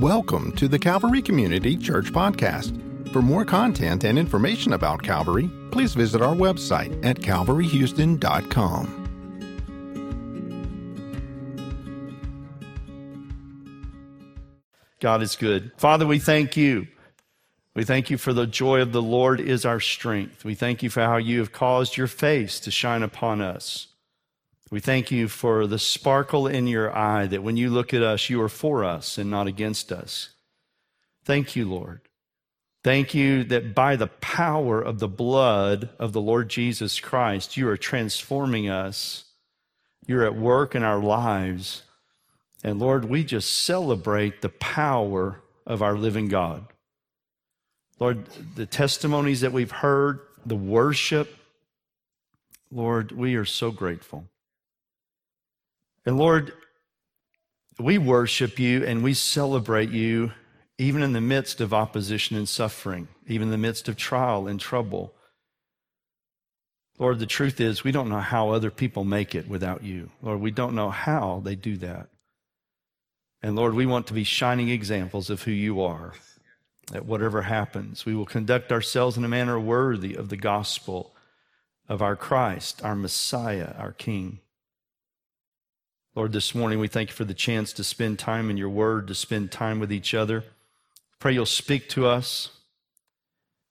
Welcome to the Calvary Community Church Podcast. For more content and information about Calvary, please visit our website at calvaryhouston.com. God is good. Father, we thank you. We thank you for the joy of the Lord is our strength. We thank you for how you have caused your face to shine upon us. We thank you for the sparkle in your eye that when you look at us, you are for us and not against us. Thank you, Lord. Thank you that by the power of the blood of the Lord Jesus Christ, you are transforming us. You're at work in our lives. And Lord, we just celebrate the power of our living God. Lord, the testimonies that we've heard, the worship, Lord, we are so grateful. And Lord, we worship you and we celebrate you even in the midst of opposition and suffering, even in the midst of trial and trouble. Lord, the truth is, we don't know how other people make it without you. Lord, we don't know how they do that. And Lord, we want to be shining examples of who you are. That whatever happens, we will conduct ourselves in a manner worthy of the gospel of our Christ, our Messiah, our King. Lord, this morning we thank you for the chance to spend time in your word, to spend time with each other. Pray you'll speak to us.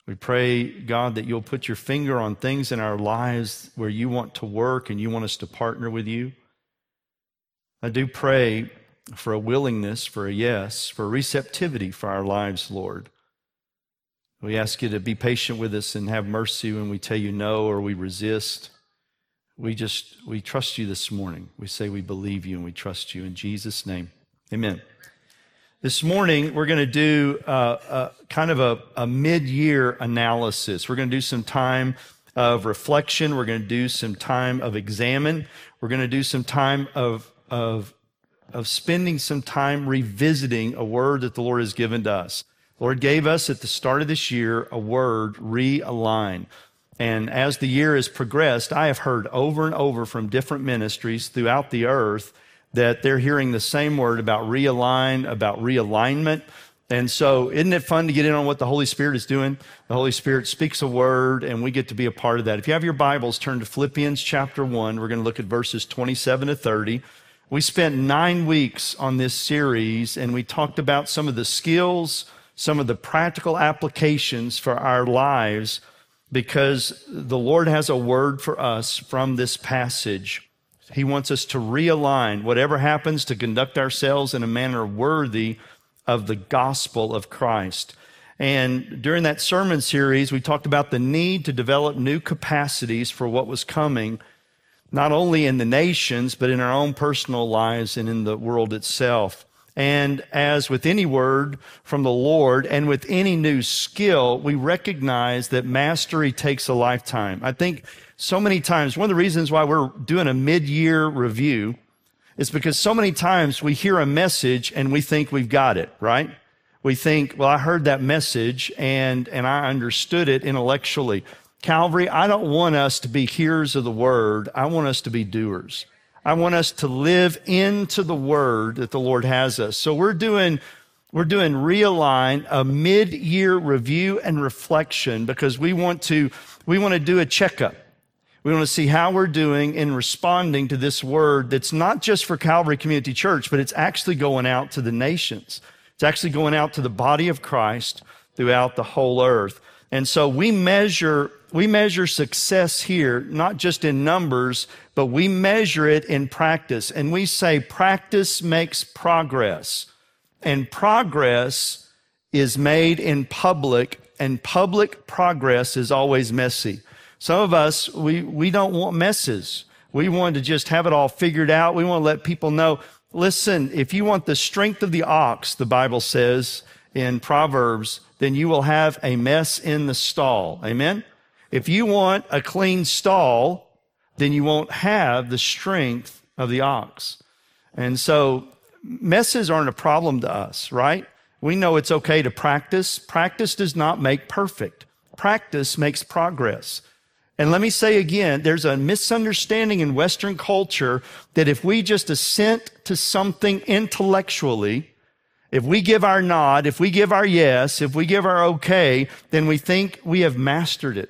We pray, God, that you'll put your finger on things in our lives where you want to work and you want us to partner with you. I do pray for a willingness, for a yes, for receptivity for our lives, Lord. We ask you to be patient with us and have mercy when we tell you no or we resist. We just, we trust you this morning. We say we believe you and we trust you in Jesus' name. Amen. This morning, we're going to do uh, a, kind of a, a mid year analysis. We're going to do some time of reflection. We're going to do some time of examine. We're going to do some time of, of, of spending some time revisiting a word that the Lord has given to us. The Lord gave us at the start of this year a word, realign. And as the year has progressed, I have heard over and over from different ministries throughout the earth that they're hearing the same word about realign, about realignment. And so, isn't it fun to get in on what the Holy Spirit is doing? The Holy Spirit speaks a word, and we get to be a part of that. If you have your Bibles, turn to Philippians chapter 1. We're going to look at verses 27 to 30. We spent nine weeks on this series, and we talked about some of the skills, some of the practical applications for our lives because the Lord has a word for us from this passage. He wants us to realign whatever happens to conduct ourselves in a manner worthy of the gospel of Christ. And during that sermon series, we talked about the need to develop new capacities for what was coming, not only in the nations, but in our own personal lives and in the world itself. And as with any word from the Lord and with any new skill, we recognize that mastery takes a lifetime. I think so many times, one of the reasons why we're doing a mid-year review is because so many times we hear a message and we think we've got it, right? We think, well, I heard that message and, and I understood it intellectually. Calvary, I don't want us to be hearers of the word. I want us to be doers. I want us to live into the word that the Lord has us. So we're doing, we're doing realign, a mid-year review and reflection because we want to, we want to do a checkup. We want to see how we're doing in responding to this word that's not just for Calvary Community Church, but it's actually going out to the nations. It's actually going out to the body of Christ throughout the whole earth. And so we measure, we measure success here, not just in numbers, but we measure it in practice. And we say practice makes progress. And progress is made in public, and public progress is always messy. Some of us, we, we don't want messes. We want to just have it all figured out. We want to let people know, listen, if you want the strength of the ox, the Bible says in Proverbs, then you will have a mess in the stall. Amen? If you want a clean stall, then you won't have the strength of the ox. And so messes aren't a problem to us, right? We know it's okay to practice. Practice does not make perfect. Practice makes progress. And let me say again, there's a misunderstanding in Western culture that if we just assent to something intellectually, If we give our nod, if we give our yes, if we give our okay, then we think we have mastered it.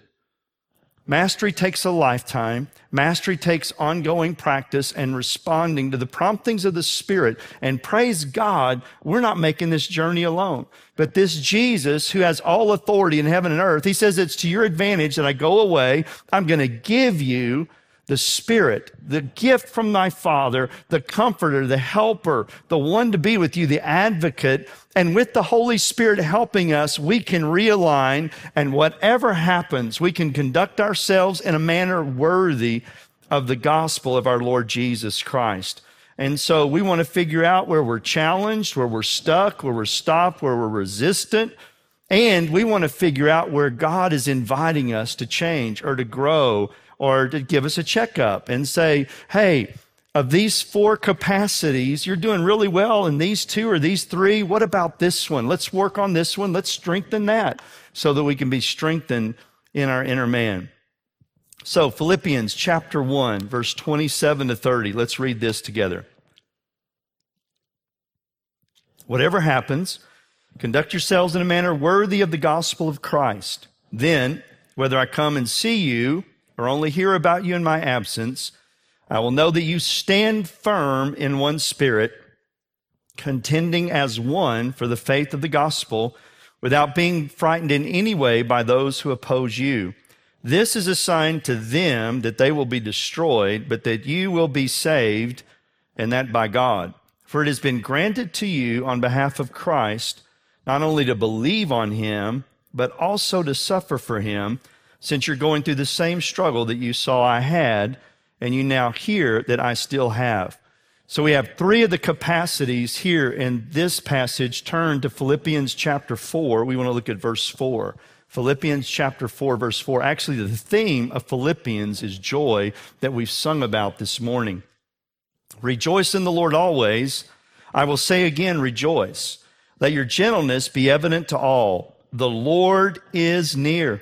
Mastery takes a lifetime. Mastery takes ongoing practice and responding to the promptings of the Spirit. And praise God, we're not making this journey alone. But this Jesus, who has all authority in heaven and earth, he says it's to your advantage that I go away. I'm going to give you the Spirit, the gift from thy Father, the comforter, the helper, the one to be with you, the advocate. And with the Holy Spirit helping us, we can realign and whatever happens, we can conduct ourselves in a manner worthy of the gospel of our Lord Jesus Christ. And so we want to figure out where we're challenged, where we're stuck, where we're stopped, where we're resistant. And we want to figure out where God is inviting us to change or to grow or to give us a checkup and say, hey, of these four capacities, you're doing really well in these two or these three. What about this one? Let's work on this one. Let's strengthen that so that we can be strengthened in our inner man. So, Philippians chapter 1, verse 27 to 30. Let's read this together. Whatever happens, conduct yourselves in a manner worthy of the gospel of Christ. Then, whether I come and see you or only hear about you in my absence, I will know that you stand firm in one spirit, contending as one for the faith of the gospel, without being frightened in any way by those who oppose you. This is a sign to them that they will be destroyed, but that you will be saved, and that by God. For it has been granted to you on behalf of Christ, not only to believe on him, but also to suffer for him since you're going through the same struggle that you saw I had, and you now hear that I still have. So we have three of the capacities here in this passage. Turn to Philippians chapter 4. We want to look at verse 4. Philippians chapter 4, verse 4. Actually, the theme of Philippians is joy that we've sung about this morning. Rejoice in the Lord always. I will say again, rejoice. Let your gentleness be evident to all. The Lord is near.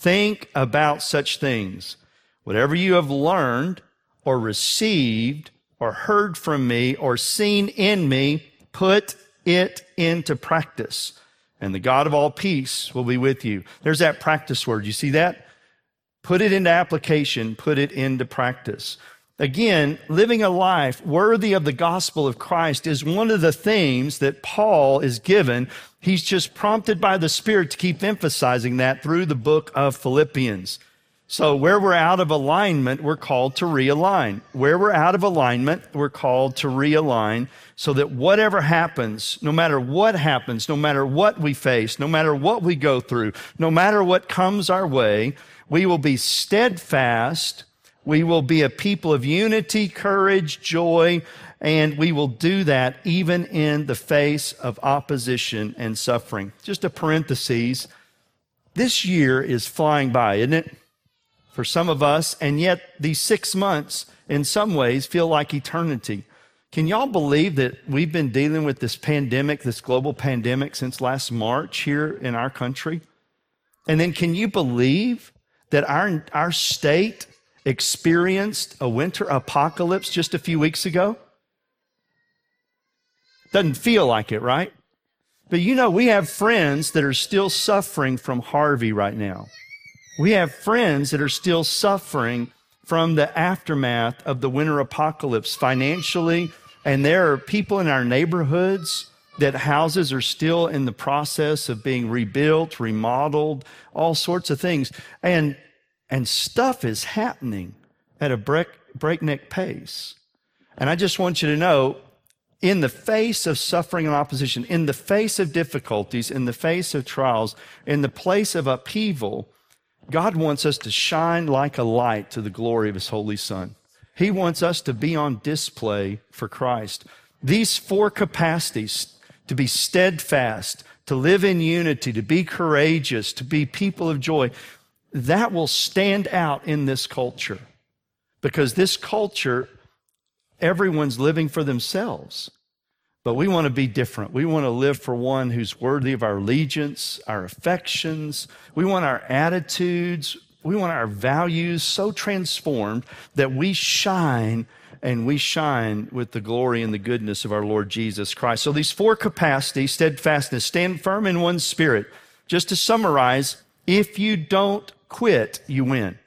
Think about such things. Whatever you have learned or received or heard from me or seen in me, put it into practice. And the God of all peace will be with you. There's that practice word. You see that? Put it into application, put it into practice. Again, living a life worthy of the gospel of Christ is one of the themes that Paul is given He's just prompted by the Spirit to keep emphasizing that through the book of Philippians. So, where we're out of alignment, we're called to realign. Where we're out of alignment, we're called to realign so that whatever happens, no matter what happens, no matter what we face, no matter what we go through, no matter what comes our way, we will be steadfast. We will be a people of unity, courage, joy, and we will do that even in the face of opposition and suffering. Just a parenthesis. This year is flying by, isn't it? For some of us, and yet these six months in some ways feel like eternity. Can y'all believe that we've been dealing with this pandemic, this global pandemic since last March here in our country? And then can you believe that our, our state experienced a winter apocalypse just a few weeks ago? Doesn't feel like it, right? But you know, we have friends that are still suffering from Harvey right now. We have friends that are still suffering from the aftermath of the winter apocalypse financially. And there are people in our neighborhoods that houses are still in the process of being rebuilt, remodeled, all sorts of things. And, and stuff is happening at a break, breakneck pace. And I just want you to know in the face of suffering and opposition, in the face of difficulties, in the face of trials, in the place of upheaval, God wants us to shine like a light to the glory of His Holy Son. He wants us to be on display for Christ. These four capacities to be steadfast, to live in unity, to be courageous, to be people of joy, that will stand out in this culture. Because this culture, everyone's living for themselves. But we want to be different. We want to live for one who's worthy of our allegiance, our affections. We want our attitudes, we want our values so transformed that we shine and we shine with the glory and the goodness of our Lord Jesus Christ. So these four capacities, steadfastness, stand firm in one spirit. Just to summarize, if you don't quit, you win.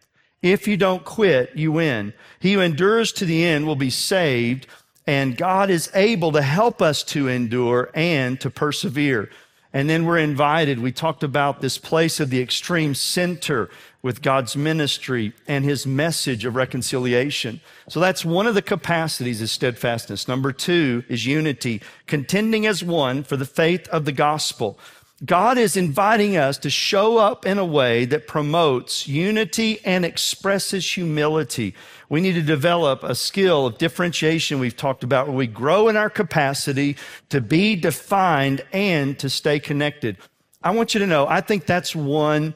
If you don't quit, you win. He who endures to the end will be saved, and God is able to help us to endure and to persevere. And then we're invited. We talked about this place of the extreme center with God's ministry and his message of reconciliation. So that's one of the capacities is steadfastness. Number two is unity, contending as one for the faith of the gospel. God is inviting us to show up in a way that promotes unity and expresses humility. We need to develop a skill of differentiation we've talked about where we grow in our capacity to be defined and to stay connected. I want you to know, I think that's one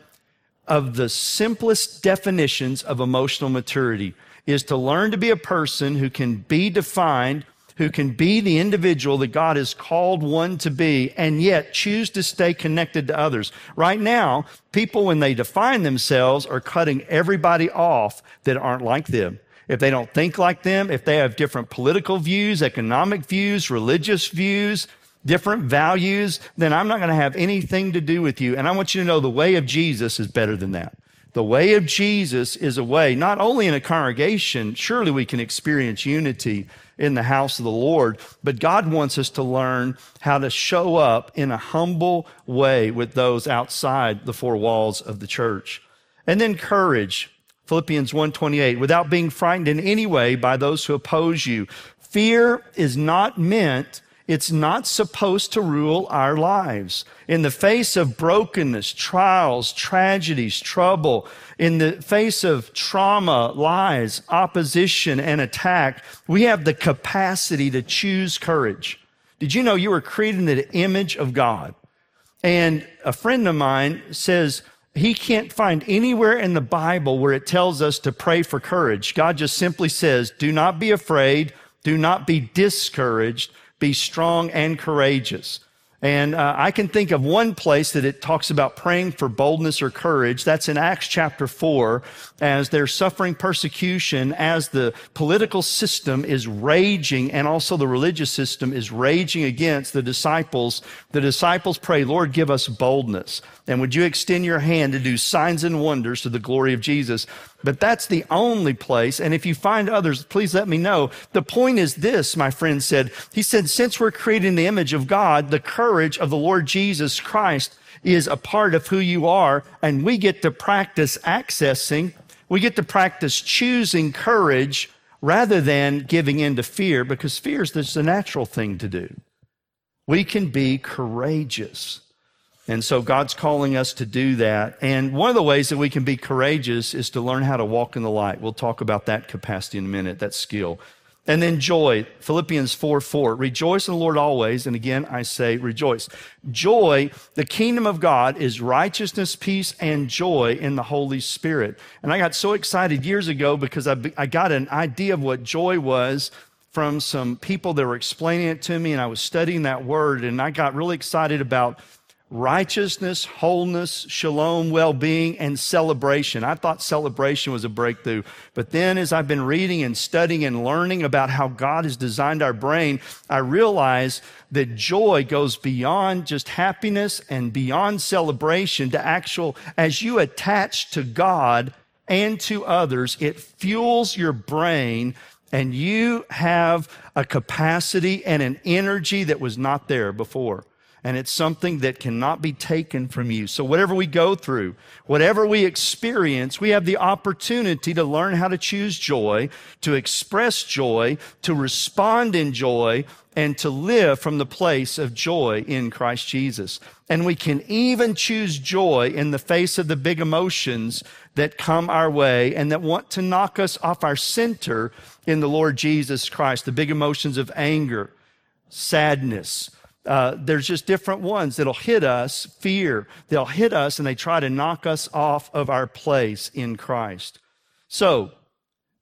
of the simplest definitions of emotional maturity is to learn to be a person who can be defined, who can be the individual that God has called one to be, and yet choose to stay connected to others. Right now, people, when they define themselves, are cutting everybody off that aren't like them. If they don't think like them, if they have different political views, economic views, religious views, different values, then I'm not going to have anything to do with you. And I want you to know the way of Jesus is better than that. The way of Jesus is a way, not only in a congregation, surely we can experience unity in the house of the Lord, but God wants us to learn how to show up in a humble way with those outside the four walls of the church. And then courage. Philippians 1:28 without being frightened in any way by those who oppose you. Fear is not meant it's not supposed to rule our lives. In the face of brokenness, trials, tragedies, trouble, in the face of trauma, lies, opposition, and attack, we have the capacity to choose courage. Did you know you were created in the image of God? And a friend of mine says, he can't find anywhere in the Bible where it tells us to pray for courage. God just simply says, do not be afraid. Do not be discouraged be strong and courageous. And uh, I can think of one place that it talks about praying for boldness or courage. That's in Acts chapter 4, as they're suffering persecution, as the political system is raging and also the religious system is raging against the disciples. The disciples pray, Lord, give us boldness. And would you extend your hand to do signs and wonders to the glory of Jesus? But that's the only place. And if you find others, please let me know. The point is this, my friend said. He said, since we're created in the image of God, the courage of the Lord Jesus Christ is a part of who you are. And we get to practice accessing, we get to practice choosing courage rather than giving in to fear because fear is just a natural thing to do. We can be courageous. And so God's calling us to do that. And one of the ways that we can be courageous is to learn how to walk in the light. We'll talk about that capacity in a minute, that skill. And then joy, Philippians 4 4. Rejoice in the Lord always. And again, I say rejoice. Joy, the kingdom of God is righteousness, peace, and joy in the Holy Spirit. And I got so excited years ago because I, I got an idea of what joy was from some people that were explaining it to me. And I was studying that word and I got really excited about righteousness, wholeness, shalom, well being, and celebration. I thought celebration was a breakthrough. But then, as I've been reading and studying and learning about how God has designed our brain, I realize that joy goes beyond just happiness and beyond celebration to actual, as you attach to God and to others, it fuels your brain and you have a capacity and an energy that was not there before and it's something that cannot be taken from you. So, whatever we go through, whatever we experience, we have the opportunity to learn how to choose joy, to express joy, to respond in joy, and to live from the place of joy in Christ Jesus. And we can even choose joy in the face of the big emotions that come our way and that want to knock us off our center in the Lord Jesus Christ. The big emotions of anger, sadness, Uh, there's just different ones that'll hit us, fear. They'll hit us and they try to knock us off of our place in Christ. So,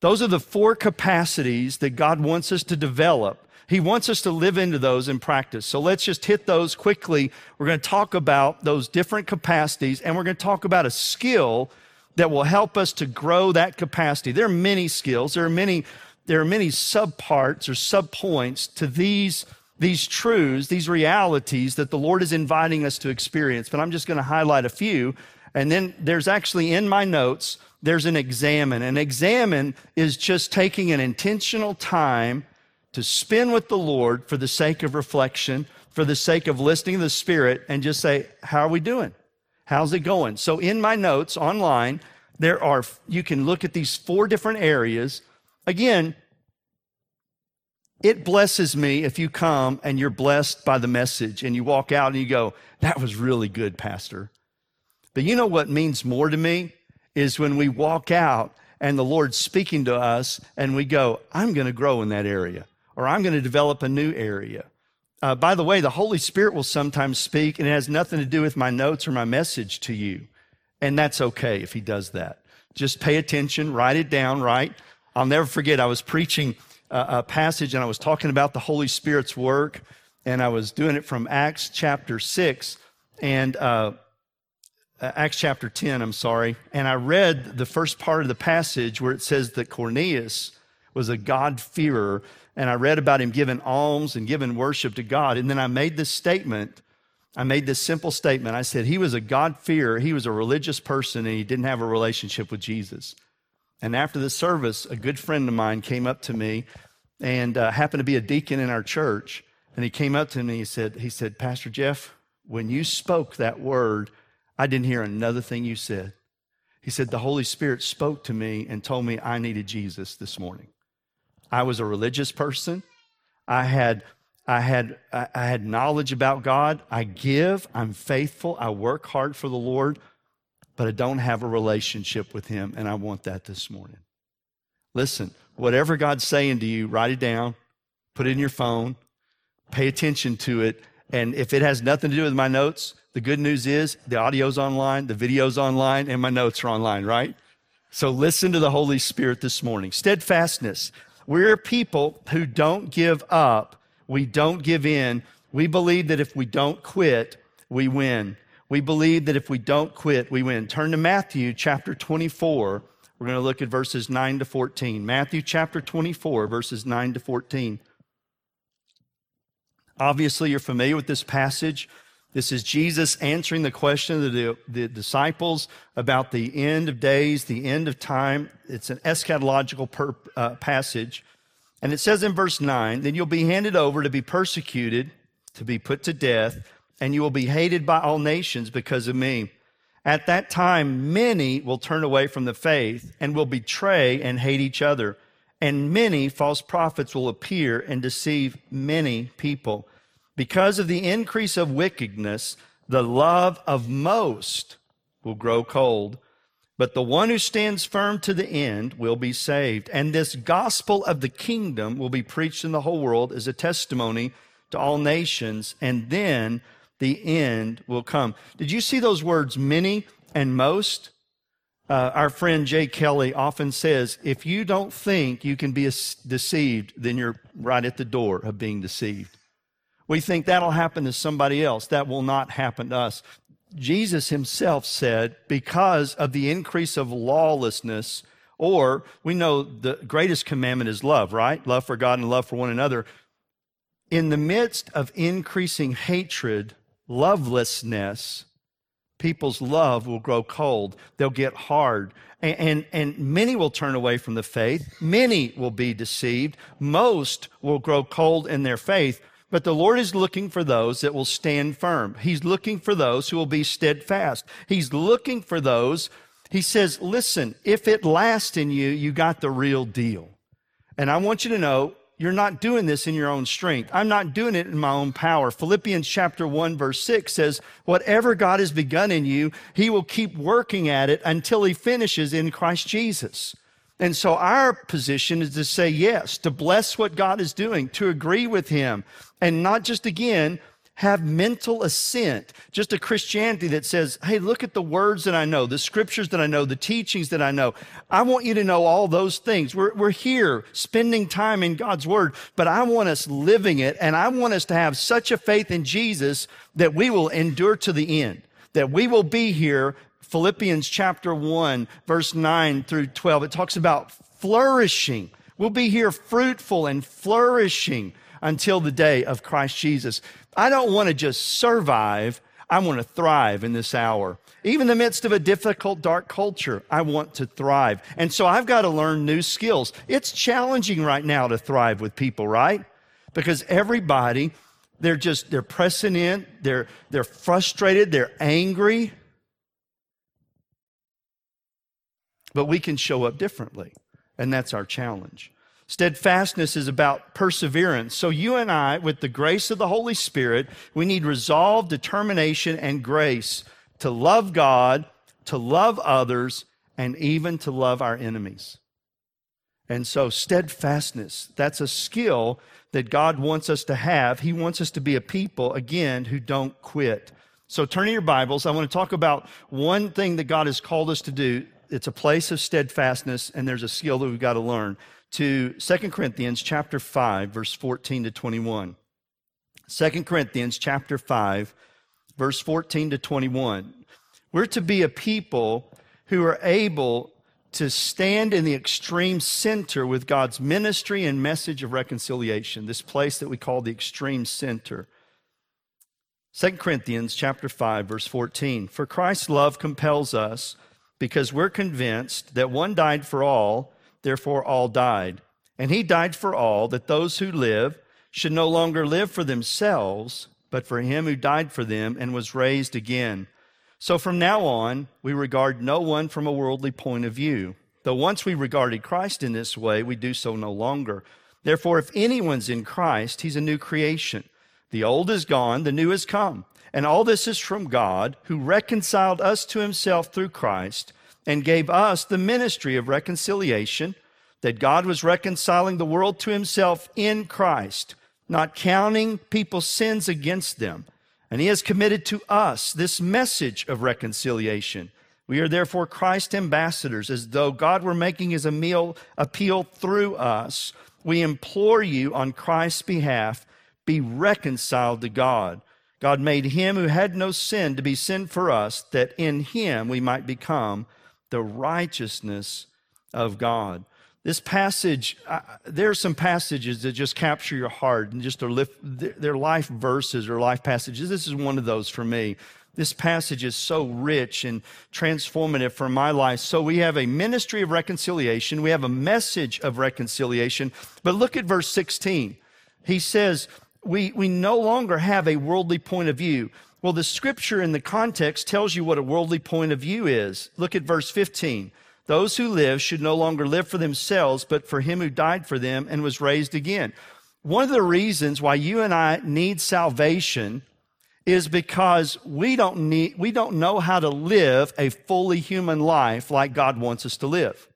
those are the four capacities that God wants us to develop. He wants us to live into those in practice. So let's just hit those quickly. We're going to talk about those different capacities and we're going to talk about a skill that will help us to grow that capacity. There are many skills. There are many, there are many subparts or subpoints to these these truths, these realities that the Lord is inviting us to experience. But I'm just going to highlight a few. And then there's actually in my notes, there's an examine. An examine is just taking an intentional time to spend with the Lord for the sake of reflection, for the sake of listening to the Spirit, and just say, How are we doing? How's it going? So in my notes online, there are, you can look at these four different areas. Again, it blesses me if you come and you're blessed by the message and you walk out and you go, that was really good, Pastor. But you know what means more to me is when we walk out and the Lord's speaking to us and we go, I'm going to grow in that area or I'm going to develop a new area. Uh, by the way, the Holy Spirit will sometimes speak and it has nothing to do with my notes or my message to you. And that's okay if He does that. Just pay attention, write it down, right? I'll never forget, I was preaching a passage and I was talking about the Holy Spirit's work, and I was doing it from Acts chapter 6 and uh, uh, Acts chapter 10, I'm sorry. And I read the first part of the passage where it says that Cornelius was a God-fearer, and I read about him giving alms and giving worship to God. And then I made this statement. I made this simple statement. I said, He was a God-fearer, he was a religious person, and he didn't have a relationship with Jesus. And after the service, a good friend of mine came up to me and uh, happened to be a deacon in our church. And he came up to me and he said, he said, Pastor Jeff, when you spoke that word, I didn't hear another thing you said. He said, the Holy Spirit spoke to me and told me I needed Jesus this morning. I was a religious person. I had I had I had knowledge about God. I give, I'm faithful, I work hard for the Lord but I don't have a relationship with Him, and I want that this morning. Listen, whatever God's saying to you, write it down, put it in your phone, pay attention to it. And if it has nothing to do with my notes, the good news is the audio's online, the video's online, and my notes are online, right? So listen to the Holy Spirit this morning. Steadfastness. We're people who don't give up. We don't give in. We believe that if we don't quit, we win. We believe that if we don't quit, we win. Turn to Matthew chapter 24. We're going to look at verses 9 to 14. Matthew chapter 24, verses 9 to 14. Obviously, you're familiar with this passage. This is Jesus answering the question of the, the disciples about the end of days, the end of time. It's an eschatological per, uh, passage. And it says in verse 9, then you'll be handed over to be persecuted, to be put to death and you will be hated by all nations because of me. At that time, many will turn away from the faith and will betray and hate each other. And many false prophets will appear and deceive many people. Because of the increase of wickedness, the love of most will grow cold. But the one who stands firm to the end will be saved. And this gospel of the kingdom will be preached in the whole world as a testimony to all nations. And then the end will come. Did you see those words, many and most? Uh, our friend Jay Kelly often says, if you don't think you can be deceived, then you're right at the door of being deceived. We think that'll happen to somebody else. That will not happen to us. Jesus himself said, because of the increase of lawlessness, or we know the greatest commandment is love, right? Love for God and love for one another. In the midst of increasing hatred, lovelessness, people's love will grow cold. They'll get hard. And, and, and, many will turn away from the faith. Many will be deceived. Most will grow cold in their faith. But the Lord is looking for those that will stand firm. He's looking for those who will be steadfast. He's looking for those. He says, listen, if it lasts in you, you got the real deal. And I want you to know you're not doing this in your own strength. I'm not doing it in my own power. Philippians chapter 1 verse 6 says, whatever God has begun in you, he will keep working at it until he finishes in Christ Jesus. And so our position is to say yes, to bless what God is doing, to agree with him, and not just again, have mental assent, just a Christianity that says, hey, look at the words that I know, the scriptures that I know, the teachings that I know. I want you to know all those things. We're, we're here spending time in God's word, but I want us living it and I want us to have such a faith in Jesus that we will endure to the end, that we will be here. Philippians chapter 1, verse 9 through 12, it talks about flourishing. We'll be here fruitful and flourishing until the day of Christ Jesus. I don't want to just survive. I want to thrive in this hour. Even in the midst of a difficult, dark culture, I want to thrive. And so I've got to learn new skills. It's challenging right now to thrive with people, right? Because everybody, they're just, they're pressing in, they're, they're frustrated, they're angry. But we can show up differently. And that's our challenge. Steadfastness is about perseverance. So, you and I, with the grace of the Holy Spirit, we need resolve, determination, and grace to love God, to love others, and even to love our enemies. And so, steadfastness, that's a skill that God wants us to have. He wants us to be a people, again, who don't quit. So, turn in your Bibles. I want to talk about one thing that God has called us to do. It's a place of steadfastness, and there's a skill that we've got to learn to 2 Corinthians chapter 5 verse 14 to 21. 2 Corinthians chapter 5 verse 14 to 21. We're to be a people who are able to stand in the extreme center with God's ministry and message of reconciliation, this place that we call the extreme center. 2 Corinthians chapter 5 verse 14. For Christ's love compels us because we're convinced that one died for all therefore all died. And he died for all, that those who live should no longer live for themselves, but for him who died for them and was raised again. So from now on, we regard no one from a worldly point of view. Though once we regarded Christ in this way, we do so no longer. Therefore, if anyone's in Christ, he's a new creation. The old is gone, the new has come. And all this is from God, who reconciled us to himself through Christ and gave us the ministry of reconciliation, that God was reconciling the world to himself in Christ, not counting people's sins against them. And he has committed to us this message of reconciliation. We are therefore Christ ambassadors, as though God were making his appeal, appeal through us. We implore you on Christ's behalf, be reconciled to God. God made him who had no sin to be sin for us, that in him we might become the righteousness of God. This passage, uh, there are some passages that just capture your heart and just are lift, they're life verses or life passages. This is one of those for me. This passage is so rich and transformative for my life. So we have a ministry of reconciliation. We have a message of reconciliation. But look at verse 16. He says, we, we no longer have a worldly point of view. Well, the scripture in the context tells you what a worldly point of view is. Look at verse 15. Those who live should no longer live for themselves, but for him who died for them and was raised again. One of the reasons why you and I need salvation is because we don't need, we don't know how to live a fully human life like God wants us to live.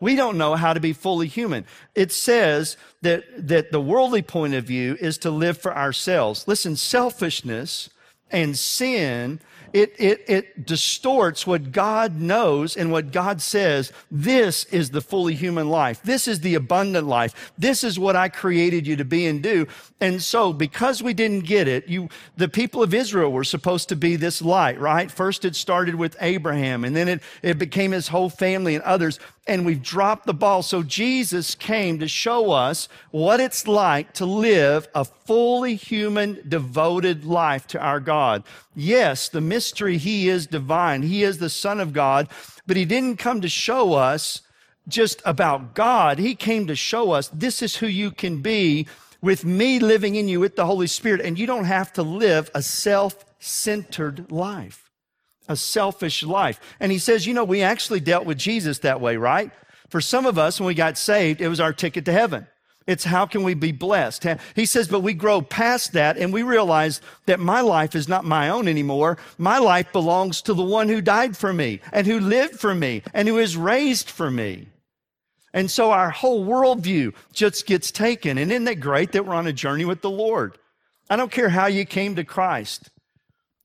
We don't know how to be fully human. It says that, that the worldly point of view is to live for ourselves. Listen, selfishness and sin, it, it, it distorts what God knows and what God says. This is the fully human life. This is the abundant life. This is what I created you to be and do. And so, because we didn't get it, you, the people of Israel were supposed to be this light, right? First, it started with Abraham, and then it, it became his whole family and others and we've dropped the ball. So Jesus came to show us what it's like to live a fully human, devoted life to our God. Yes, the mystery, He is divine. He is the Son of God, but He didn't come to show us just about God. He came to show us this is who you can be with me living in you with the Holy Spirit. And you don't have to live a self-centered life a selfish life. And he says, you know, we actually dealt with Jesus that way, right? For some of us, when we got saved, it was our ticket to heaven. It's how can we be blessed? He says, but we grow past that and we realize that my life is not my own anymore. My life belongs to the one who died for me and who lived for me and who is raised for me. And so our whole worldview just gets taken. And isn't that great that we're on a journey with the Lord? I don't care how you came to Christ.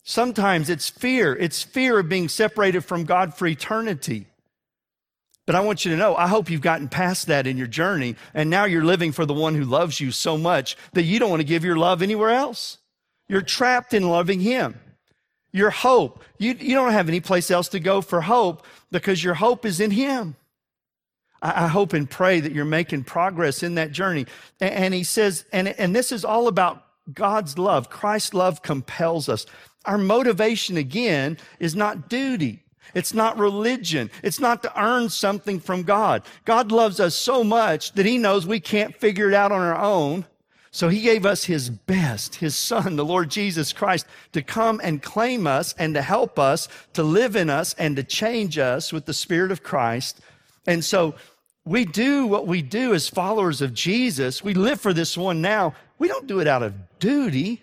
Sometimes it's fear. It's fear of being separated from God for eternity. But I want you to know, I hope you've gotten past that in your journey. And now you're living for the one who loves you so much that you don't want to give your love anywhere else. You're trapped in loving him. Your hope, you, you don't have any place else to go for hope because your hope is in him. I, I hope and pray that you're making progress in that journey. And, and he says, and, and this is all about God's love. Christ's love compels us. Our motivation again is not duty. It's not religion. It's not to earn something from God. God loves us so much that he knows we can't figure it out on our own. So he gave us his best, his son, the Lord Jesus Christ, to come and claim us and to help us, to live in us and to change us with the Spirit of Christ. And so we do what we do as followers of Jesus. We live for this one now. We don't do it out of duty.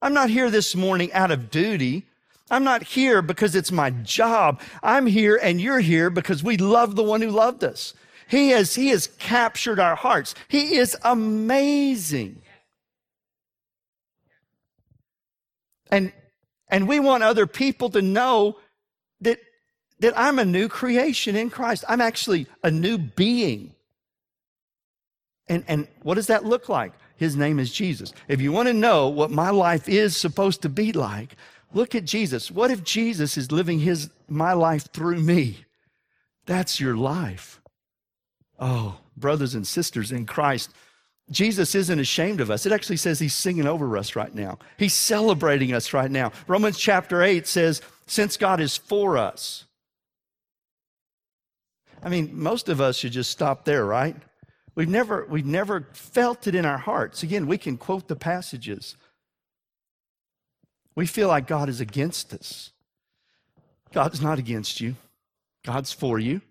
I'm not here this morning out of duty. I'm not here because it's my job. I'm here and you're here because we love the one who loved us. He has, he has captured our hearts. He is amazing. And, and we want other people to know that, that I'm a new creation in Christ. I'm actually a new being. And, and what does that look like? His name is Jesus. If you want to know what my life is supposed to be like, look at Jesus. What if Jesus is living his, my life through me? That's your life. Oh, brothers and sisters in Christ, Jesus isn't ashamed of us. It actually says he's singing over us right now. He's celebrating us right now. Romans chapter 8 says, since God is for us. I mean, most of us should just stop there, right? We've never, we've never felt it in our hearts. Again, we can quote the passages. We feel like God is against us. God's not against you, God's for you.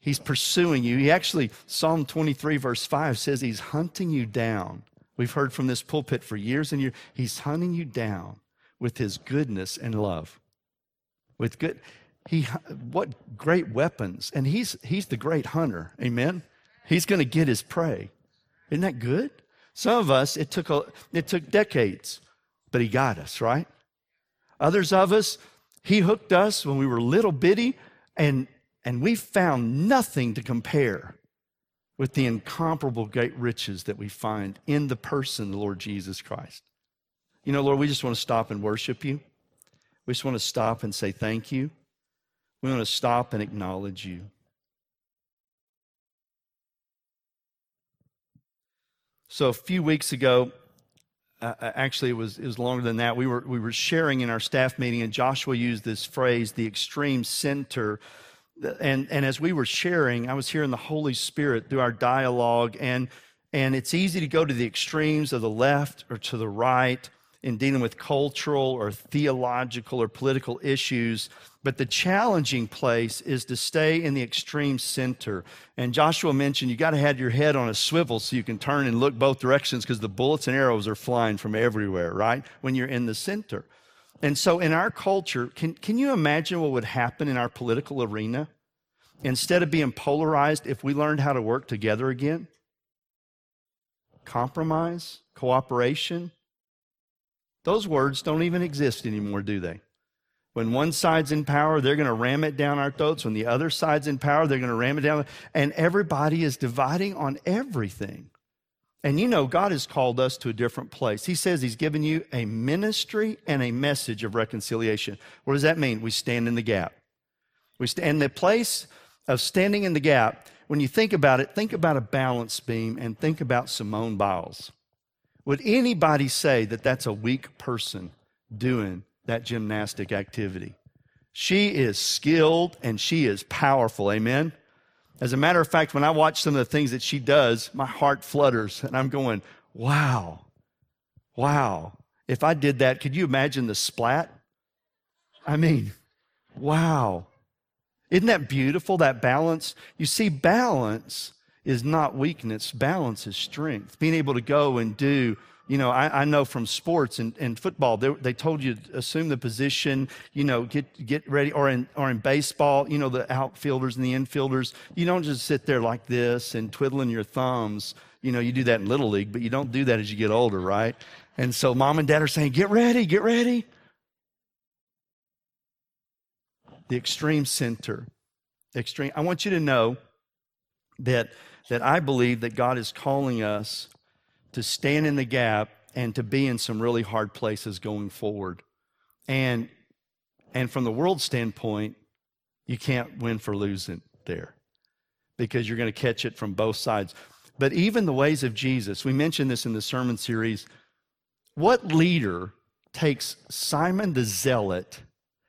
He's pursuing you. He actually, Psalm 23, verse 5 says he's hunting you down. We've heard from this pulpit for years and years. He's hunting you down with his goodness and love. With good, he, what great weapons. And he's, he's the great hunter. Amen. He's going to get his prey. Isn't that good? Some of us, it took, a, it took decades, but he got us, right? Others of us, he hooked us when we were little bitty, and, and we found nothing to compare with the incomparable great riches that we find in the person, the Lord Jesus Christ. You know, Lord, we just want to stop and worship you. We just want to stop and say thank you. We want to stop and acknowledge you. So a few weeks ago, uh, uh, actually it was, it was longer than that. We were, we were sharing in our staff meeting, and Joshua used this phrase, the extreme center. And, and as we were sharing, I was hearing the Holy Spirit through our dialogue, and, and it's easy to go to the extremes of the left or to the right in dealing with cultural or theological or political issues. But the challenging place is to stay in the extreme center. And Joshua mentioned you got to have your head on a swivel so you can turn and look both directions because the bullets and arrows are flying from everywhere, right? When you're in the center. And so in our culture, can, can you imagine what would happen in our political arena? Instead of being polarized, if we learned how to work together again, compromise, cooperation, those words don't even exist anymore, do they? When one side's in power, they're going to ram it down our throats. When the other side's in power, they're going to ram it down. And everybody is dividing on everything. And you know, God has called us to a different place. He says He's given you a ministry and a message of reconciliation. What does that mean? We stand in the gap. We stand in the place of standing in the gap. When you think about it, think about a balance beam and think about Simone Biles. Would anybody say that that's a weak person doing that gymnastic activity? She is skilled and she is powerful. Amen. As a matter of fact, when I watch some of the things that she does, my heart flutters and I'm going, wow, wow. If I did that, could you imagine the splat? I mean, wow. Isn't that beautiful, that balance? You see, balance is not weakness, balance is strength. Being able to go and do, you know, I, I know from sports and, and football, they, they told you to assume the position, you know, get, get ready, or in, or in baseball, you know, the outfielders and the infielders, you don't just sit there like this and twiddling your thumbs. You know, you do that in Little League, but you don't do that as you get older, right? And so mom and dad are saying, Get ready, get ready. The extreme center. Extreme. I want you to know that, that I believe that God is calling us to stand in the gap and to be in some really hard places going forward. And and from the world standpoint, you can't win for losing there because you're going to catch it from both sides. But even the ways of Jesus, we mentioned this in the sermon series. What leader takes Simon the zealot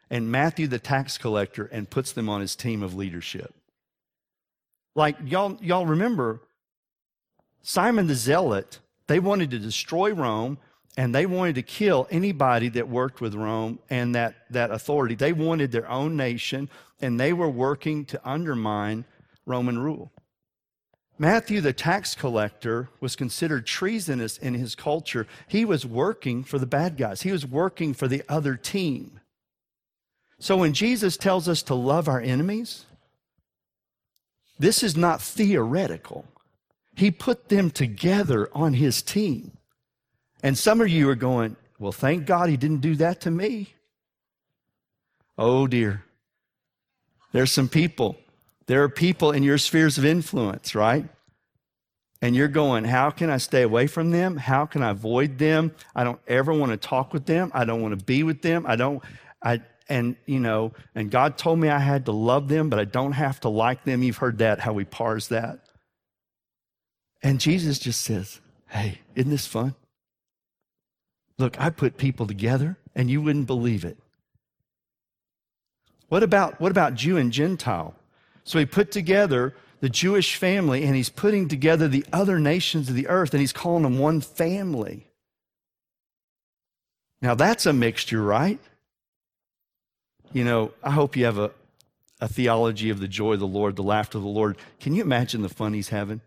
and Matthew the tax collector and puts them on his team of leadership? Like y'all y'all remember Simon the zealot, they wanted to destroy Rome and they wanted to kill anybody that worked with Rome and that, that authority. They wanted their own nation, and they were working to undermine Roman rule. Matthew, the tax collector, was considered treasonous in his culture. He was working for the bad guys, he was working for the other team. So when Jesus tells us to love our enemies, this is not theoretical. He put them together on his team. And some of you are going, well, thank God he didn't do that to me. Oh dear. There's some people. There are people in your spheres of influence, right? And you're going, how can I stay away from them? How can I avoid them? I don't ever want to talk with them. I don't want to be with them. I don't, I, and you know, and God told me I had to love them, but I don't have to like them. You've heard that, how we parse that. And Jesus just says, hey, isn't this fun? Look, I put people together and you wouldn't believe it. What about, what about Jew and Gentile? So he put together the Jewish family and he's putting together the other nations of the earth and he's calling them one family. Now that's a mixture, right? You know, I hope you have a, a theology of the joy of the Lord, the laughter of the Lord. Can you imagine the fun he's having?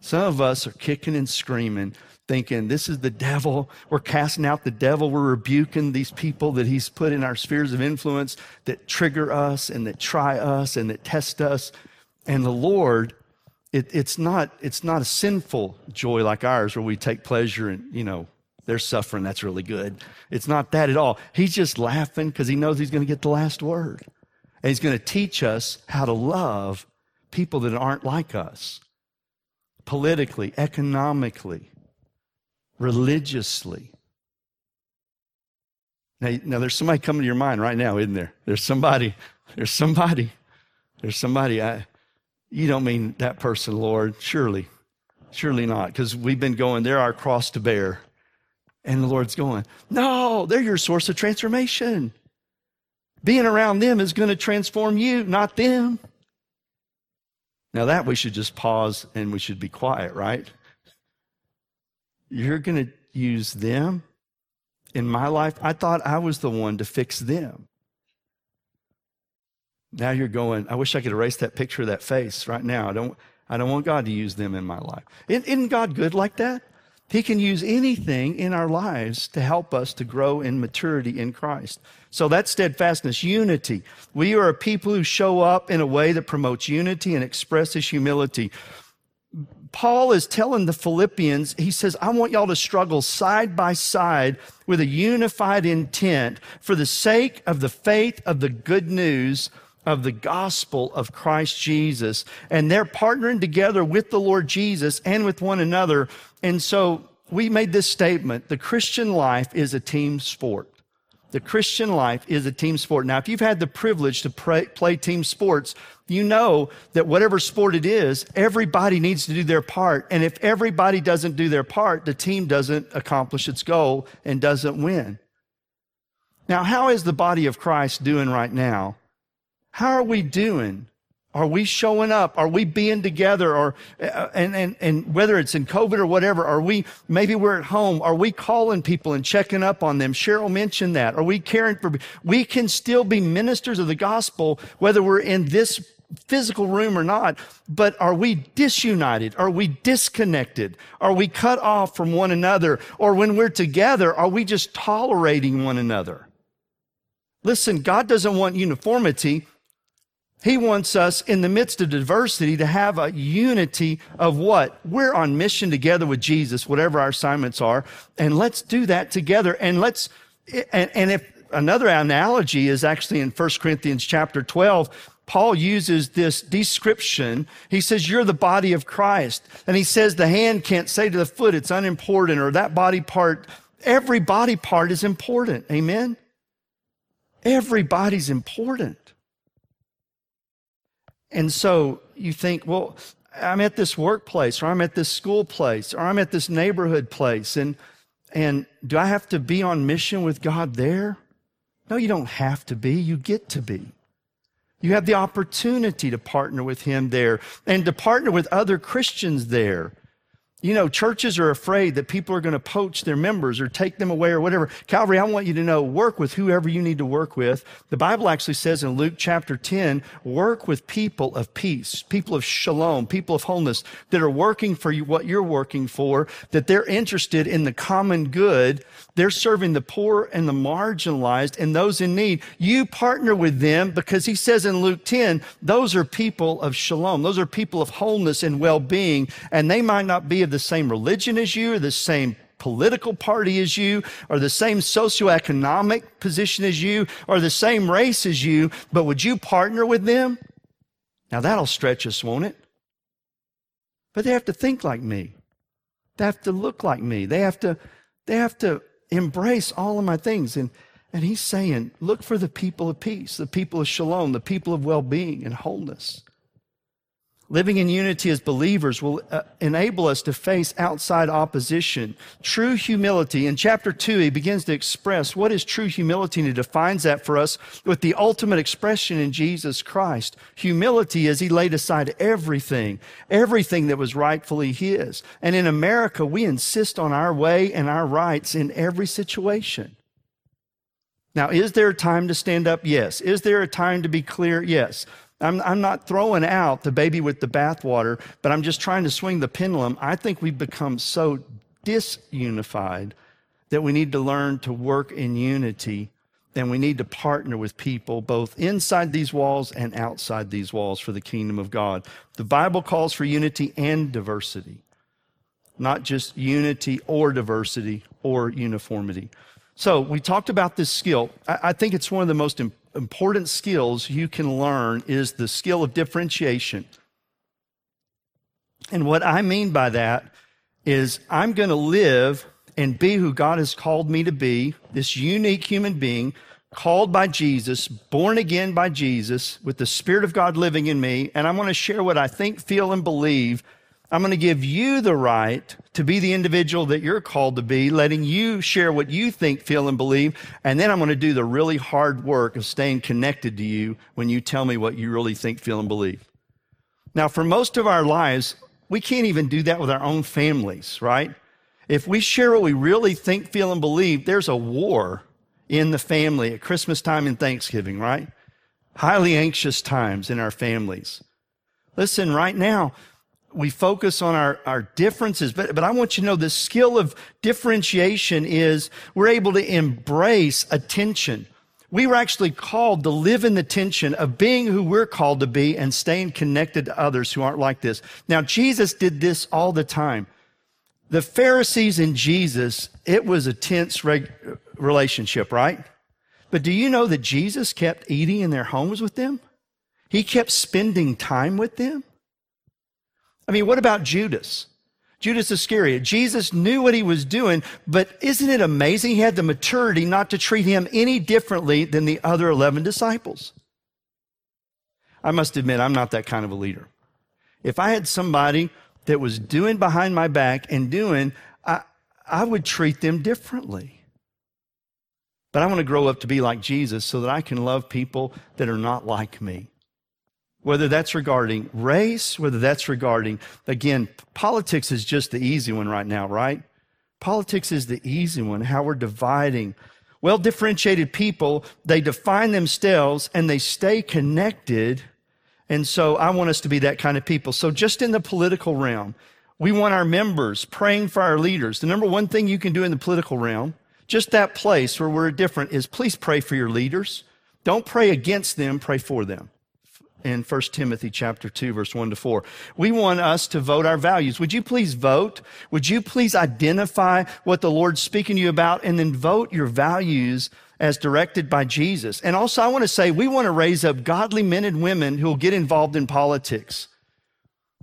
Some of us are kicking and screaming thinking this is the devil. We're casting out the devil. We're rebuking these people that he's put in our spheres of influence that trigger us and that try us and that test us. And the Lord, it, it's not it's not a sinful joy like ours where we take pleasure in, you know, they're suffering. That's really good. It's not that at all. He's just laughing because he knows he's going to get the last word. And he's going to teach us how to love people that aren't like us politically, economically, religiously. Now, now there's somebody coming to your mind right now, isn't there? There's somebody, there's somebody, there's somebody. I, you don't mean that person, Lord. Surely, surely not. Because we've been going, they're our cross to bear. And the Lord's going, no, they're your source of transformation. Being around them is going to transform you, not them. Now, that we should just pause and we should be quiet, right? You're going to use them in my life. I thought I was the one to fix them. Now you're going, I wish I could erase that picture of that face right now. I don't, I don't want God to use them in my life. Isn't God good like that? He can use anything in our lives to help us to grow in maturity in Christ. So that's steadfastness, unity. We are a people who show up in a way that promotes unity and expresses humility. Paul is telling the Philippians, he says, I want y'all to struggle side by side with a unified intent for the sake of the faith of the good news of the gospel of Christ Jesus. And they're partnering together with the Lord Jesus and with one another. And so we made this statement the Christian life is a team sport. The Christian life is a team sport. Now, if you've had the privilege to play, team sports, you know that whatever sport it is, everybody needs to do their part. And if everybody doesn't do their part, the team doesn't accomplish its goal and doesn't win. Now, how is the body of Christ doing right now? How are we doing are we showing up? Are we being together? Or, uh, and, and, and whether it's in COVID or whatever, are we, maybe we're at home. Are we calling people and checking up on them? Cheryl mentioned that. Are we caring for, we can still be ministers of the gospel, whether we're in this physical room or not, but are we disunited? Are we disconnected? Are we cut off from one another? Or when we're together, are we just tolerating one another? Listen, God doesn't want uniformity. He wants us in the midst of diversity to have a unity of what? We're on mission together with Jesus, whatever our assignments are, and let's do that together. And let's, and, and if another analogy is actually in 1 Corinthians chapter 12, Paul uses this description. He says, You're the body of Christ. And he says, The hand can't say to the foot, it's unimportant, or that body part. Every body part is important. Amen? Everybody's important. And so you think, well, I'm at this workplace, or I'm at this school place, or I'm at this neighborhood place, and and do I have to be on mission with God there? No, you don't have to be. You get to be. You have the opportunity to partner with him there and to partner with other Christians there. You know, churches are afraid that people are going to poach their members or take them away or whatever. Calvary, I want you to know, work with whoever you need to work with. The Bible actually says in Luke chapter 10, work with people of peace, people of shalom, people of wholeness that are working for you what you're working for, that they're interested in the common good. They're serving the poor and the marginalized and those in need. You partner with them because he says in Luke 10, those are people of shalom. Those are people of wholeness and well-being, and they might not be of the same religion as you or the same political party as you or the same socioeconomic position as you or the same race as you, but would you partner with them? Now that'll stretch us, won't it? But they have to think like me. They have to look like me. They have to, they have to embrace all of my things. And, and he's saying, look for the people of peace, the people of shalom, the people of well being and wholeness. Living in unity as believers will uh, enable us to face outside opposition. True humility. In chapter two, he begins to express what is true humility, and he defines that for us with the ultimate expression in Jesus Christ. Humility is he laid aside everything, everything that was rightfully his. And in America, we insist on our way and our rights in every situation. Now, is there a time to stand up? Yes. Is there a time to be clear? Yes. I'm, I'm not throwing out the baby with the bathwater, but I'm just trying to swing the pendulum. I think we've become so disunified that we need to learn to work in unity and we need to partner with people both inside these walls and outside these walls for the kingdom of God. The Bible calls for unity and diversity, not just unity or diversity or uniformity. So we talked about this skill. I, I think it's one of the most important important skills you can learn is the skill of differentiation. And what I mean by that is I'm going to live and be who God has called me to be, this unique human being called by Jesus, born again by Jesus, with the Spirit of God living in me. And I'm going to share what I think, feel, and believe I'm going to give you the right to be the individual that you're called to be, letting you share what you think, feel, and believe. And then I'm going to do the really hard work of staying connected to you when you tell me what you really think, feel, and believe. Now, for most of our lives, we can't even do that with our own families, right? If we share what we really think, feel, and believe, there's a war in the family at Christmas time and Thanksgiving, right? Highly anxious times in our families. Listen, right now, we focus on our, our differences, but, but I want you to know the skill of differentiation is we're able to embrace attention. We were actually called to live in the tension of being who we're called to be and staying connected to others who aren't like this. Now, Jesus did this all the time. The Pharisees and Jesus, it was a tense reg- relationship, right? But do you know that Jesus kept eating in their homes with them? He kept spending time with them. I mean, what about Judas? Judas Iscariot. Jesus knew what he was doing, but isn't it amazing he had the maturity not to treat him any differently than the other 11 disciples? I must admit, I'm not that kind of a leader. If I had somebody that was doing behind my back and doing, I, I would treat them differently. But I want to grow up to be like Jesus so that I can love people that are not like me whether that's regarding race, whether that's regarding, again, politics is just the easy one right now, right? Politics is the easy one, how we're dividing. Well differentiated people, they define themselves and they stay connected. And so I want us to be that kind of people. So just in the political realm, we want our members praying for our leaders. The number one thing you can do in the political realm, just that place where we're different, is please pray for your leaders. Don't pray against them, pray for them. In 1 Timothy chapter 2 verse 1 to 4. We want us to vote our values. Would you please vote? Would you please identify what the Lord's speaking to you about and then vote your values as directed by Jesus? And also I want to say we want to raise up godly men and women who will get involved in politics.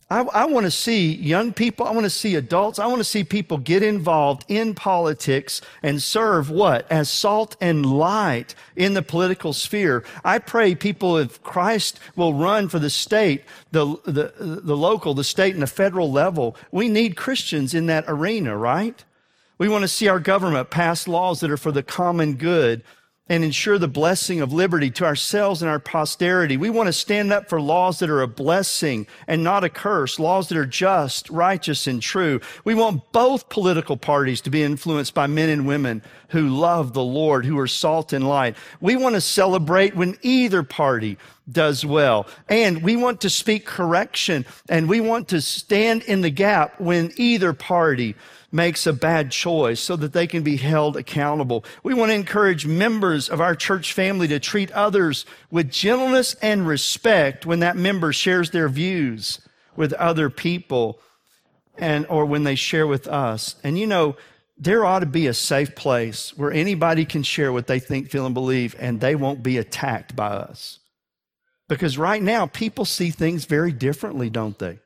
I, I want to see young people, I want to see adults, I want to see people get involved in politics and serve what? As salt and light in the political sphere. I pray people of Christ will run for the state, the, the, the local, the state, and the federal level. We need Christians in that arena, right? We want to see our government pass laws that are for the common good and ensure the blessing of liberty to ourselves and our posterity. We want to stand up for laws that are a blessing and not a curse, laws that are just, righteous, and true. We want both political parties to be influenced by men and women who love the Lord, who are salt and light. We want to celebrate when either party does well. And we want to speak correction and we want to stand in the gap when either party makes a bad choice so that they can be held accountable. We want to encourage members of our church family to treat others with gentleness and respect when that member shares their views with other people and or when they share with us. And you know, there ought to be a safe place where anybody can share what they think, feel, and believe, and they won't be attacked by us. Because right now, people see things very differently, don't they?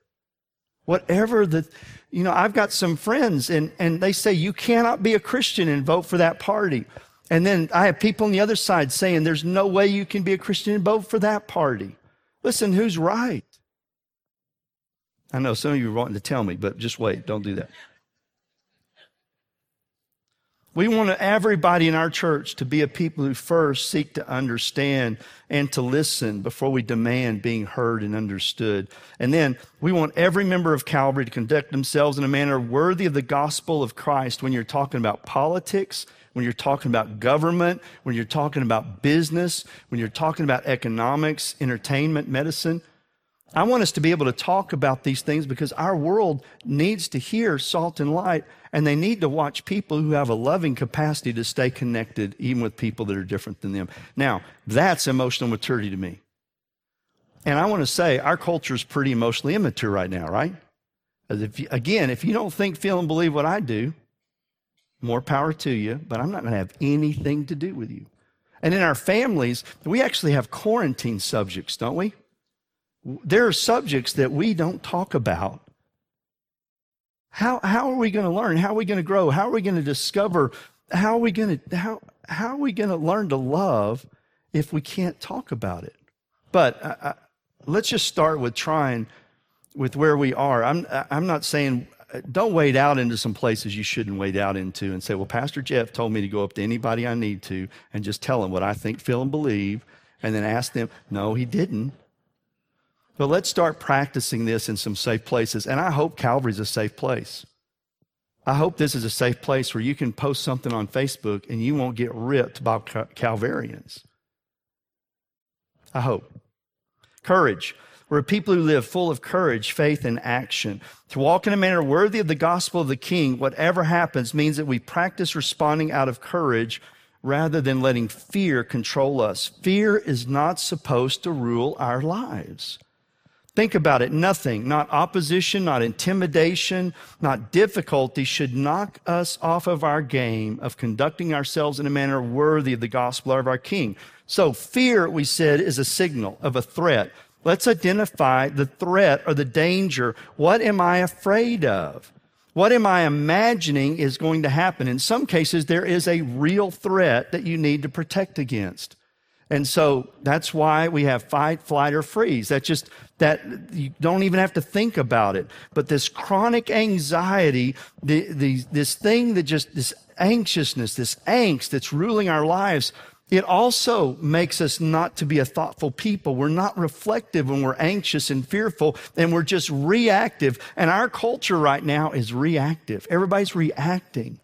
Whatever the, you know, I've got some friends and, and they say you cannot be a Christian and vote for that party. And then I have people on the other side saying there's no way you can be a Christian and vote for that party. Listen, who's right? I know some of you are wanting to tell me, but just wait. Don't do that. We want everybody in our church to be a people who first seek to understand and to listen before we demand being heard and understood. And then we want every member of Calvary to conduct themselves in a manner worthy of the gospel of Christ when you're talking about politics, when you're talking about government, when you're talking about business, when you're talking about economics, entertainment, medicine. I want us to be able to talk about these things because our world needs to hear salt and light, and they need to watch people who have a loving capacity to stay connected, even with people that are different than them. Now, that's emotional maturity to me. And I want to say our culture is pretty emotionally immature right now, right? If you, again, if you don't think, feel, and believe what I do, more power to you, but I'm not going to have anything to do with you. And in our families, we actually have quarantine subjects, don't we? There are subjects that we don't talk about. How, how are we going to learn? How are we going to grow? How are we going to discover? How are we going to, how, how are we going to learn to love if we can't talk about it? But I, I, let's just start with trying with where we are. I'm, I'm not saying uh, don't wade out into some places you shouldn't wade out into and say, well, Pastor Jeff told me to go up to anybody I need to and just tell them what I think, feel, and believe, and then ask them. No, he didn't. But let's start practicing this in some safe places. And I hope Calvary's a safe place. I hope this is a safe place where you can post something on Facebook and you won't get ripped by Calvarians. I hope. Courage. We're people who live full of courage, faith, and action. To walk in a manner worthy of the gospel of the King, whatever happens, means that we practice responding out of courage rather than letting fear control us. Fear is not supposed to rule our lives. Think about it. Nothing, not opposition, not intimidation, not difficulty should knock us off of our game of conducting ourselves in a manner worthy of the gospel of our King. So fear, we said, is a signal of a threat. Let's identify the threat or the danger. What am I afraid of? What am I imagining is going to happen? In some cases, there is a real threat that you need to protect against. And so that's why we have fight, flight, or freeze. That's just that you don't even have to think about it. But this chronic anxiety, the, the, this thing that just, this anxiousness, this angst that's ruling our lives, it also makes us not to be a thoughtful people. We're not reflective when we're anxious and fearful, and we're just reactive. And our culture right now is reactive. Everybody's reacting.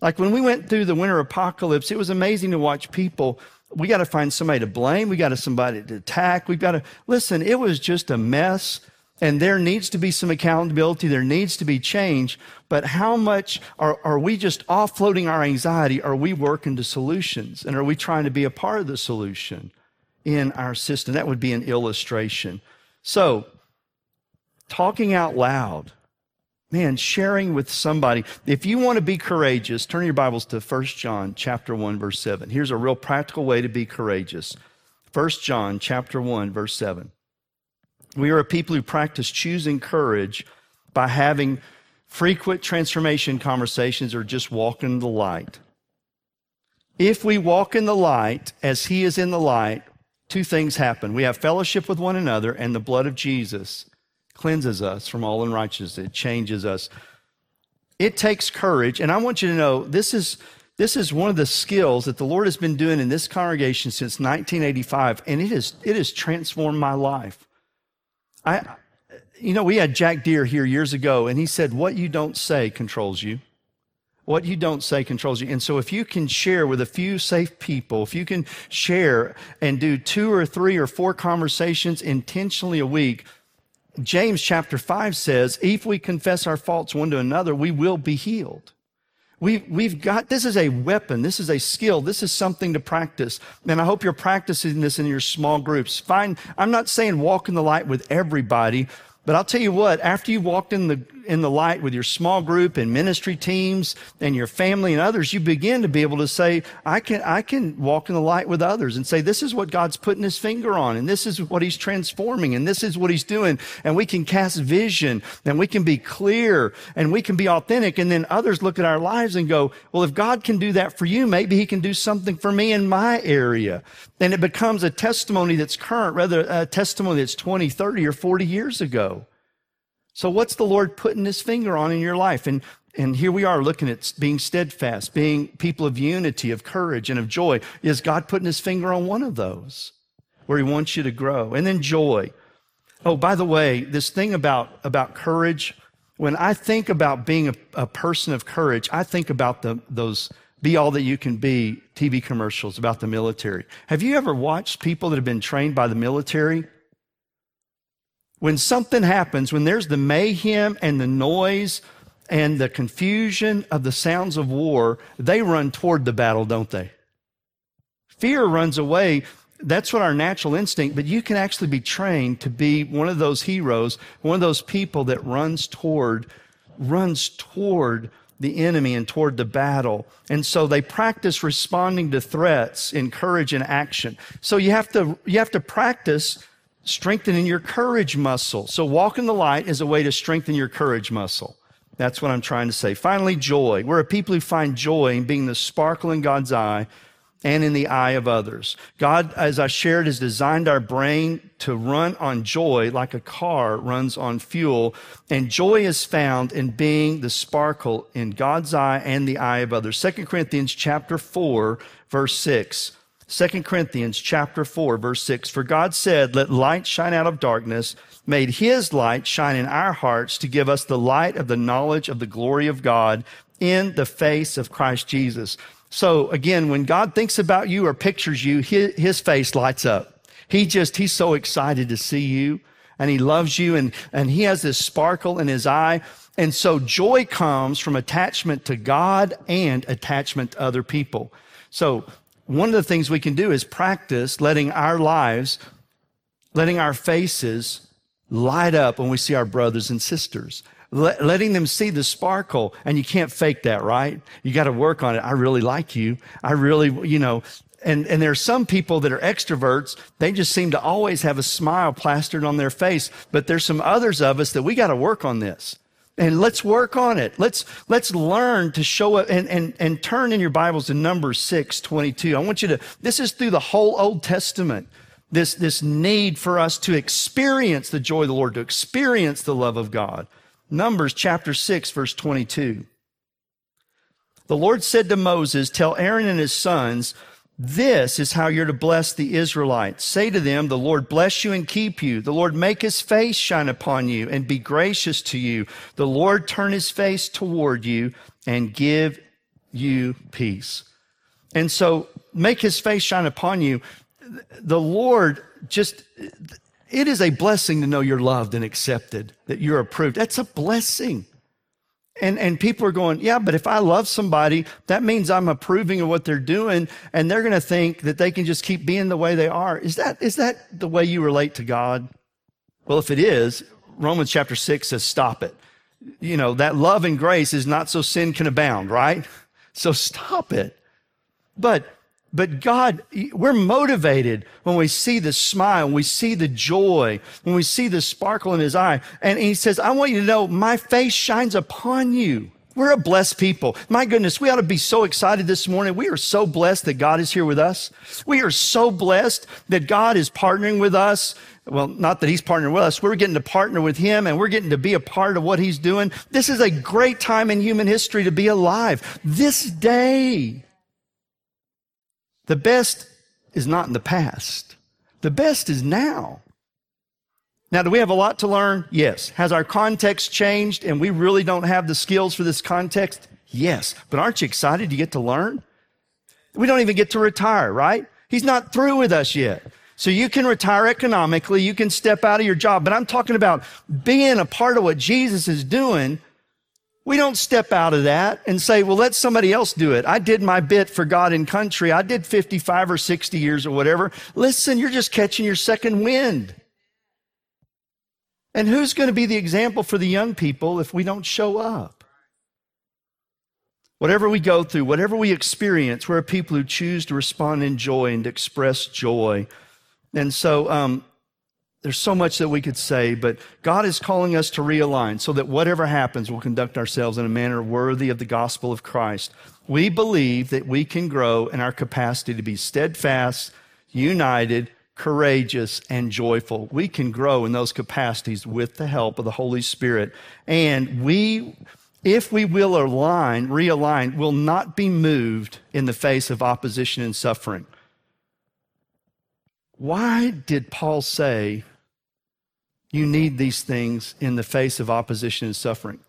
Like when we went through the winter apocalypse, it was amazing to watch people we got to find somebody to blame. We got to somebody to attack. We've got to listen. It was just a mess and there needs to be some accountability. There needs to be change. But how much are, are we just offloading our anxiety? Are we working to solutions? And are we trying to be a part of the solution? in our system. That would be an illustration. So, talking out loud, man, sharing with somebody. If you want to be courageous, turn your Bibles to 1 John chapter 1 verse 7. Here's a real practical way to be courageous. 1 John chapter 1 verse 7. We are a people who practice choosing courage by having frequent transformation conversations or just walking in the light. If we walk in the light as he is in the light, two things happen. We have fellowship with one another, and the blood of Jesus cleanses us from all unrighteousness. It changes us. It takes courage, and I want you to know this is this is one of the skills that the Lord has been doing in this congregation since 1985, and it has it has transformed my life. I, you know, we had Jack Deere here years ago, and he said, "What you don't say controls you." What you don't say controls you. And so if you can share with a few safe people, if you can share and do two or three or four conversations intentionally a week, James chapter 5 says, if we confess our faults one to another, we will be healed. We've, we've got, this is a weapon. This is a skill. This is something to practice. And I hope you're practicing this in your small groups. Find, I'm not saying walk in the light with everybody, but I'll tell you what, after you've walked in the, in the light with your small group and ministry teams and your family and others, you begin to be able to say, I can, I can walk in the light with others and say, this is what God's putting his finger on and this is what he's transforming and this is what he's doing. And we can cast vision and we can be clear and we can be authentic. And then others look at our lives and go, well, if God can do that for you, maybe he can do something for me in my area. And it becomes a testimony that's current rather a testimony that's 20, 30 or 40 years ago. So what's the Lord putting his finger on in your life? And, and here we are looking at being steadfast, being people of unity, of courage, and of joy. Is God putting his finger on one of those where he wants you to grow? And then joy. Oh, by the way, this thing about, about courage, when I think about being a, a person of courage, I think about the, those be all that you can be TV commercials about the military. Have you ever watched people that have been trained by the military? When something happens, when there's the mayhem and the noise and the confusion of the sounds of war, they run toward the battle, don't they? Fear runs away. That's what our natural instinct, but you can actually be trained to be one of those heroes, one of those people that runs toward, runs toward the enemy and toward the battle. And so they practice responding to threats in courage and action. So you have to, you have to practice strengthening your courage muscle. So walk in the light is a way to strengthen your courage muscle. That's what I'm trying to say. Finally, joy. We're a people who find joy in being the sparkle in God's eye and in the eye of others. God, as I shared, has designed our brain to run on joy like a car runs on fuel. And joy is found in being the sparkle in God's eye and the eye of others. 2 Corinthians chapter 4, verse 6. 2 Corinthians chapter 4 verse 6 for God said let light shine out of darkness made his light shine in our hearts to give us the light of the knowledge of the glory of God in the face of Christ Jesus. So again when God thinks about you or pictures you his, his face lights up. He just he's so excited to see you and he loves you and and he has this sparkle in his eye and so joy comes from attachment to God and attachment to other people. So one of the things we can do is practice letting our lives, letting our faces light up when we see our brothers and sisters. Let, letting them see the sparkle and you can't fake that, right? You got to work on it. I really like you. I really, you know, and, and there are some people that are extroverts. They just seem to always have a smile plastered on their face. But there's some others of us that we got to work on this and let's work on it. Let's, let's learn to show up and, and, and turn in your Bibles to Numbers 6, 22. I want you to, this is through the whole Old Testament. This, this need for us to experience the joy of the Lord, to experience the love of God. Numbers chapter 6, verse 22. The Lord said to Moses, Tell Aaron and his sons, this is how you're to bless the Israelites. Say to them, the Lord bless you and keep you. The Lord make his face shine upon you and be gracious to you. The Lord turn his face toward you and give you peace. And so make his face shine upon you. The Lord just, it is a blessing to know you're loved and accepted, that you're approved. That's a blessing. And, and people are going, yeah, but if I love somebody, that means I'm approving of what they're doing. And they're going to think that they can just keep being the way they are. Is that, is that the way you relate to God? Well, if it is, Romans chapter six says, stop it. You know, that love and grace is not so sin can abound, right? So stop it. But but God, we're motivated when we see the smile, when we see the joy, when we see the sparkle in his eye. And he says, I want you to know my face shines upon you. We're a blessed people. My goodness, we ought to be so excited this morning. We are so blessed that God is here with us. We are so blessed that God is partnering with us. Well, not that he's partnering with us. We're getting to partner with him and we're getting to be a part of what he's doing. This is a great time in human history to be alive. This day. The best is not in the past. The best is now. Now, do we have a lot to learn? Yes. Has our context changed and we really don't have the skills for this context? Yes. But aren't you excited you get to learn? We don't even get to retire, right? He's not through with us yet. So you can retire economically, you can step out of your job, but I'm talking about being a part of what Jesus is doing we don't step out of that and say, well, let somebody else do it. I did my bit for God and country. I did 55 or 60 years or whatever. Listen, you're just catching your second wind. And who's going to be the example for the young people if we don't show up? Whatever we go through, whatever we experience, we're people who choose to respond in joy and express joy. And so, um, there's so much that we could say, but God is calling us to realign so that whatever happens, we'll conduct ourselves in a manner worthy of the gospel of Christ. We believe that we can grow in our capacity to be steadfast, united, courageous, and joyful. We can grow in those capacities with the help of the Holy Spirit. And we, if we will align, realign, will not be moved in the face of opposition and suffering. Why did Paul say you need these things in the face of opposition and suffering?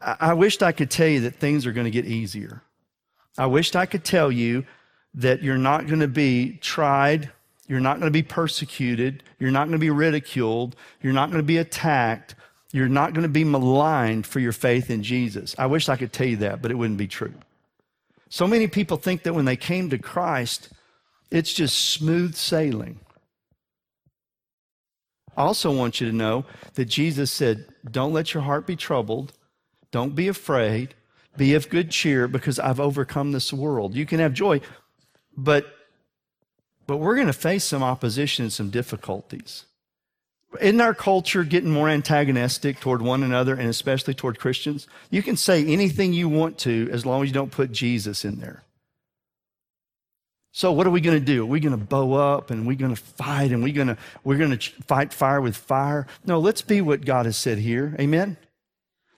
I, wished I could tell you that things are going to get easier. I wished I could tell you that you're not going to be tried, you're not going to be persecuted, you're not going to be ridiculed, you're not going to be attacked, you're not going to be maligned for your faith in Jesus. I wish I could tell you that, but it wouldn't be true. So many people think that when they came to Christ, it's just smooth sailing. I also want you to know that Jesus said, Don't let your heart be troubled. Don't be afraid. Be of good cheer because I've overcome this world. You can have joy, but, but we're going to face some opposition and some difficulties. Isn't our culture getting more antagonistic toward one another and especially toward Christians? You can say anything you want to as long as you don't put Jesus in there. So what are we going to do? Are we going to bow up and we're going to fight and we're going to we're going to fight fire with fire? No, let's be what God has said here. Amen.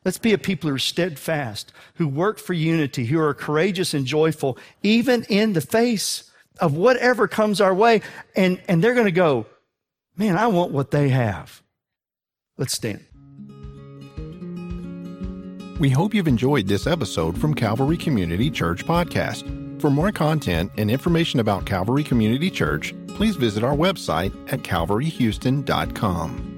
Let's be a people who are steadfast, who work for unity, who are courageous and joyful, even in the face of whatever comes our way. And, and they're going to go, man, I want what they have. Let's stand. We hope you've enjoyed this episode from Calvary Community Church Podcast. For more content and information about Calvary Community Church, please visit our website at calvaryhouston.com.